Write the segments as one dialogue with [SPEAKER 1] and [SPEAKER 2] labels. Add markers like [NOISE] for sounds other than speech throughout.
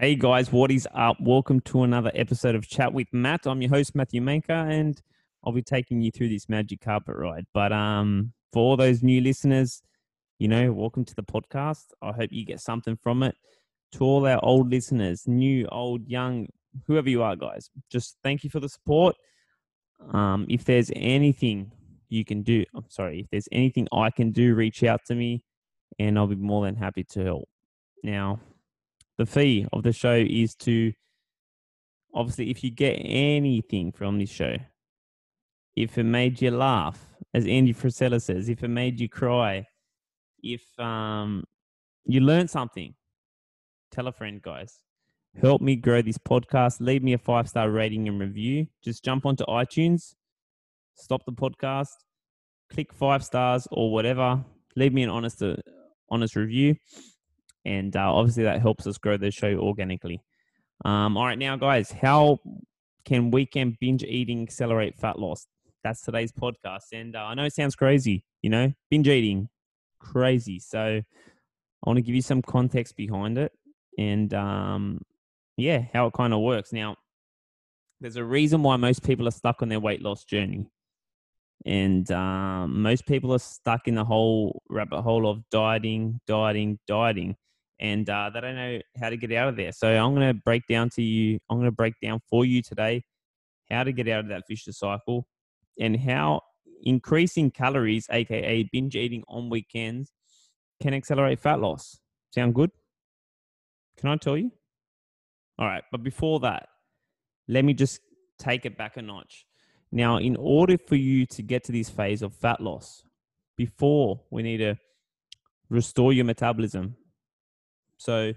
[SPEAKER 1] Hey guys, what is up? Welcome to another episode of Chat with Matt. I'm your host Matthew Maker, and I'll be taking you through this magic carpet ride. But um, for all those new listeners, you know, welcome to the podcast. I hope you get something from it. To all our old listeners, new, old, young, whoever you are, guys, just thank you for the support. Um, if there's anything you can do, I'm sorry, if there's anything I can do, reach out to me, and I'll be more than happy to help. Now, the fee of the show is to obviously if you get anything from this show, if it made you laugh, as Andy Frisella says, if it made you cry, if um, you learned something, tell a friend, guys. Help me grow this podcast. Leave me a five star rating and review. Just jump onto iTunes, stop the podcast, click five stars or whatever. Leave me an honest, uh, honest review and uh, obviously that helps us grow the show organically. Um, all right, now guys, how can weekend binge eating accelerate fat loss? That's today's podcast, and uh, I know it sounds crazy, you know, binge eating, crazy. So I want to give you some context behind it, and um, yeah, how it kind of works. Now, there's a reason why most people are stuck on their weight loss journey. And um, most people are stuck in the whole rabbit hole of dieting, dieting, dieting and uh, they don't know how to get out of there. So I'm going to break down to you. I'm going to break down for you today how to get out of that vicious cycle and how increasing calories, aka binge eating on weekends, can accelerate fat loss. Sound good? Can I tell you? All right, but before that, let me just take it back a notch. Now, in order for you to get to this phase of fat loss, before we need to restore your metabolism, so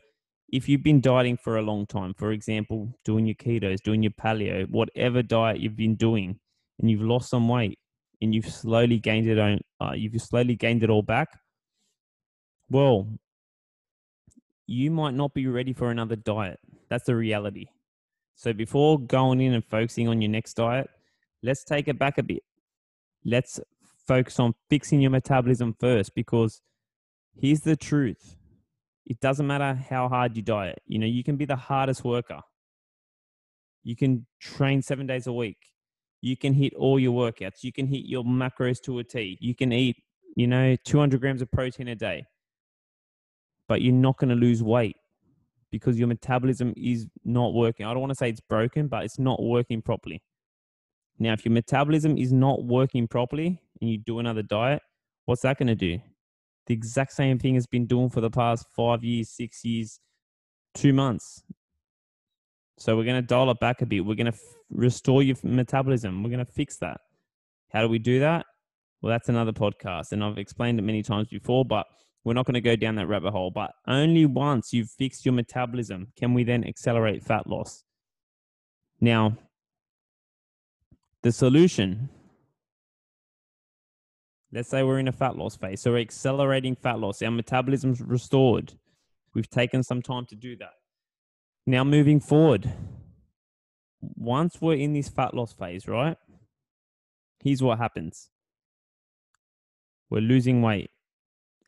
[SPEAKER 1] if you've been dieting for a long time, for example, doing your ketos, doing your paleo, whatever diet you've been doing, and you've lost some weight and you've slowly gained it on, uh, you've slowly gained it all back, well, you might not be ready for another diet. That's the reality. So before going in and focusing on your next diet, let's take it back a bit. Let's focus on fixing your metabolism first because here's the truth it doesn't matter how hard you diet. You know, you can be the hardest worker. You can train seven days a week. You can hit all your workouts. You can hit your macros to a T. You can eat, you know, 200 grams of protein a day. But you're not going to lose weight because your metabolism is not working. I don't want to say it's broken, but it's not working properly. Now, if your metabolism is not working properly and you do another diet, what's that going to do? The exact same thing has been doing for the past five years, six years, two months. So we're going to dial it back a bit. We're going to f- restore your metabolism. We're going to fix that. How do we do that? Well, that's another podcast, and I've explained it many times before, but we're not going to go down that rabbit hole. But only once you've fixed your metabolism can we then accelerate fat loss. Now, the solution Let's say we're in a fat loss phase. So we're accelerating fat loss. Our metabolism's restored. We've taken some time to do that. Now moving forward, once we're in this fat loss phase, right? Here's what happens. We're losing weight.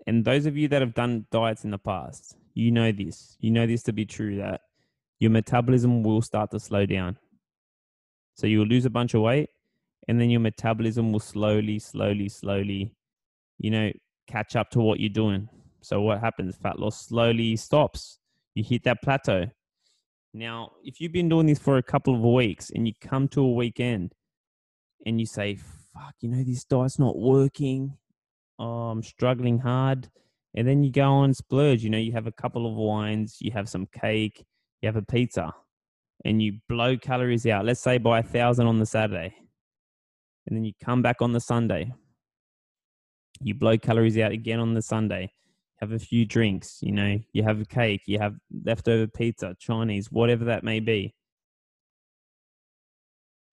[SPEAKER 1] And those of you that have done diets in the past, you know this. You know this to be true that your metabolism will start to slow down. So you'll lose a bunch of weight and then your metabolism will slowly, slowly, slowly, you know, catch up to what you're doing. So what happens? Fat loss slowly stops. You hit that plateau. Now, if you've been doing this for a couple of weeks and you come to a weekend and you say, fuck, you know, this diet's not working. Oh, I'm struggling hard. And then you go on splurge. You know, you have a couple of wines, you have some cake, you have a pizza, and you blow calories out. Let's say by a thousand on the Saturday and then you come back on the Sunday. You blow calories out again on the Sunday. Have a few drinks, you know, you have a cake, you have leftover pizza, Chinese, whatever that may be.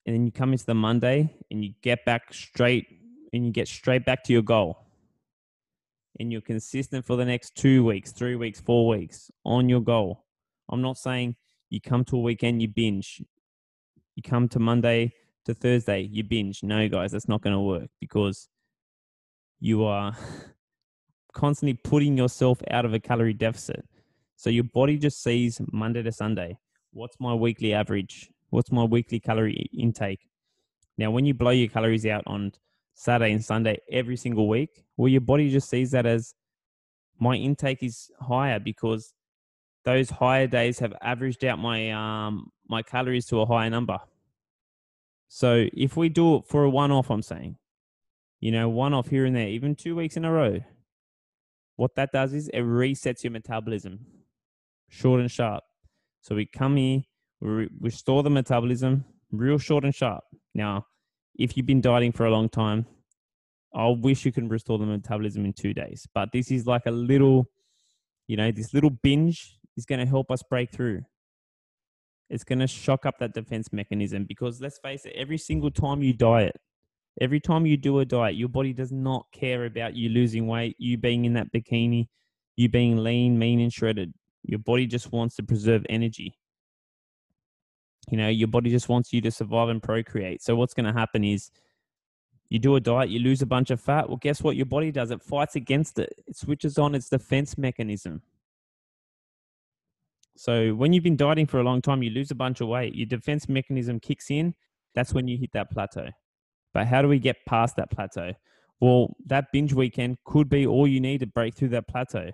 [SPEAKER 1] And then you come into the Monday and you get back straight and you get straight back to your goal. And you're consistent for the next two weeks, three weeks, four weeks on your goal. I'm not saying you come to a weekend, you binge. You come to Monday, to Thursday, you binge. No, guys, that's not going to work because you are [LAUGHS] constantly putting yourself out of a calorie deficit. So your body just sees Monday to Sunday. What's my weekly average? What's my weekly calorie intake? Now, when you blow your calories out on Saturday and Sunday every single week, well, your body just sees that as my intake is higher because those higher days have averaged out my um my calories to a higher number. So if we do it for a one off, I'm saying, you know, one off here and there, even two weeks in a row, what that does is it resets your metabolism short and sharp. So we come here, we restore the metabolism real short and sharp. Now, if you've been dieting for a long time, I wish you can restore the metabolism in two days. But this is like a little, you know, this little binge is going to help us break through. It's going to shock up that defense mechanism because let's face it, every single time you diet, every time you do a diet, your body does not care about you losing weight, you being in that bikini, you being lean, mean, and shredded. Your body just wants to preserve energy. You know, your body just wants you to survive and procreate. So, what's going to happen is you do a diet, you lose a bunch of fat. Well, guess what? Your body does it fights against it, it switches on its defense mechanism. So, when you've been dieting for a long time, you lose a bunch of weight, your defense mechanism kicks in. That's when you hit that plateau. But how do we get past that plateau? Well, that binge weekend could be all you need to break through that plateau.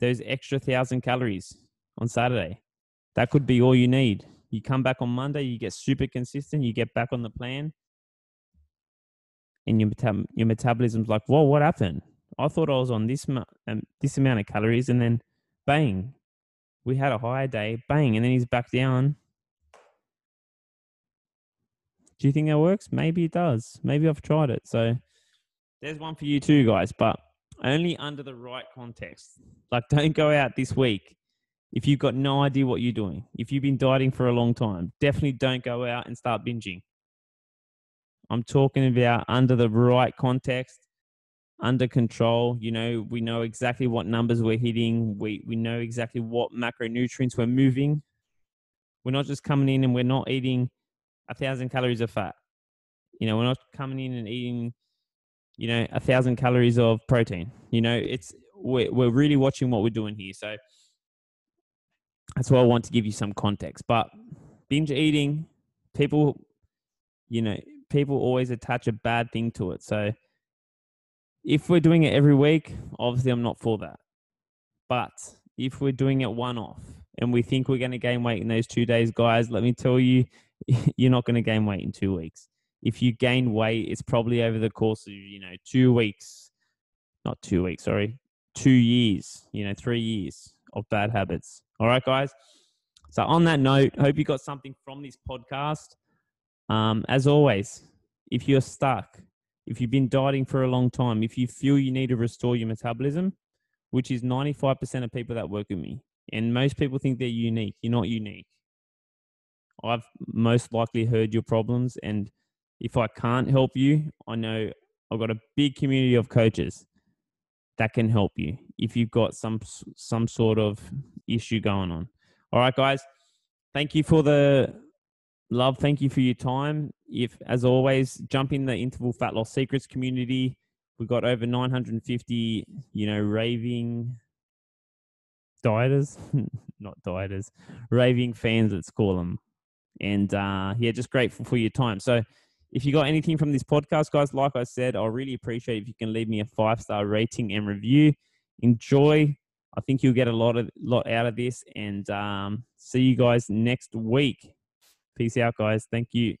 [SPEAKER 1] Those extra thousand calories on Saturday. That could be all you need. You come back on Monday, you get super consistent, you get back on the plan, and your metab- your metabolism's like, whoa, what happened? I thought I was on this mu- um, this amount of calories, and then bang, we had a high day, bang, and then he's back down. Do you think that works? Maybe it does. Maybe I've tried it. So there's one for you too, guys, but only under the right context. Like, [LAUGHS] don't go out this week if you've got no idea what you're doing. If you've been dieting for a long time, definitely don't go out and start binging. I'm talking about under the right context, under control. You know, we know exactly what numbers we're hitting. We we know exactly what macronutrients we're moving. We're not just coming in and we're not eating a thousand calories of fat. You know, we're not coming in and eating, you know, a thousand calories of protein. You know, it's we're we're really watching what we're doing here. So that's why I want to give you some context. But binge eating, people, you know, people always attach a bad thing to it. So if we're doing it every week, obviously I'm not for that. But if we're doing it one off and we think we're going to gain weight in those two days, guys, let me tell you, [LAUGHS] you're not going to gain weight in two weeks. If you gain weight, it's probably over the course of, you know, two weeks, not two weeks, sorry, two years, you know, three years of bad habits. All right, guys. So, on that note, hope you got something from this podcast. Um, as always, if you're stuck, if you've been dieting for a long time, if you feel you need to restore your metabolism, which is 95% of people that work with me, and most people think they're unique, you're not unique. I've most likely heard your problems, and if I can't help you, I know I've got a big community of coaches that can help you if you've got some some sort of issue going on. All right, guys. Thank you for the love. Thank you for your time. If, as always, jump in the Interval Fat Loss Secrets community. We've got over 950, you know, raving dieters, [LAUGHS] not dieters, raving fans, let's call them. And uh, yeah, just grateful for your time. So, if you got anything from this podcast, guys, like I said, I'll really appreciate if you can leave me a five star rating and review. Enjoy. I think you'll get a lot of lot out of this, and um, see you guys next week. Peace out, guys. Thank you.